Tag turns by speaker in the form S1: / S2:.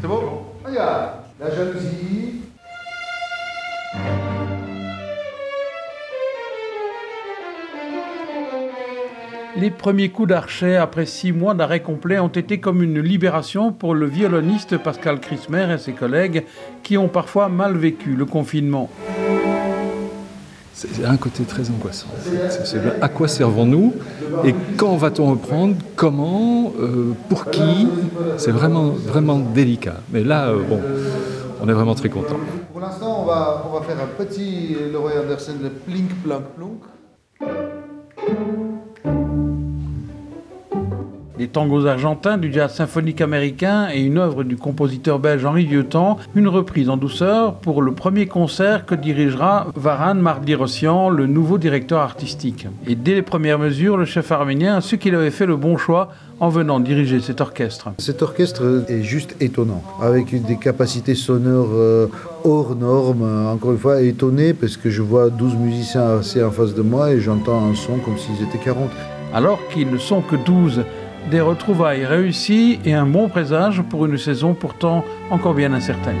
S1: C'est bon Regarde, la jalousie.
S2: Les premiers coups d'archet après six mois d'arrêt complet ont été comme une libération pour le violoniste Pascal Crismer et ses collègues qui ont parfois mal vécu le confinement.
S3: C'est un côté très angoissant. C'est à quoi servons-nous et quand va-t-on reprendre Comment euh, Pour qui? C'est vraiment, vraiment délicat. Mais là, euh, bon, on est vraiment très content.
S1: Pour l'instant, on va, on va faire un petit Leroy Anderson, le plink plunk plunk.
S2: Des tangos argentins, du jazz symphonique américain et une œuvre du compositeur belge Henri Vieuxtemps, une reprise en douceur pour le premier concert que dirigera Varan Mardi-Rossian, le nouveau directeur artistique. Et dès les premières mesures, le chef arménien a su qu'il avait fait le bon choix en venant diriger cet orchestre.
S1: Cet orchestre est juste étonnant, avec des capacités sonores euh, hors normes, encore une fois étonné parce que je vois 12 musiciens assis en face de moi et j'entends un son comme s'ils étaient 40.
S2: Alors qu'ils ne sont que 12, des retrouvailles réussies et un bon présage pour une saison pourtant encore bien incertaine.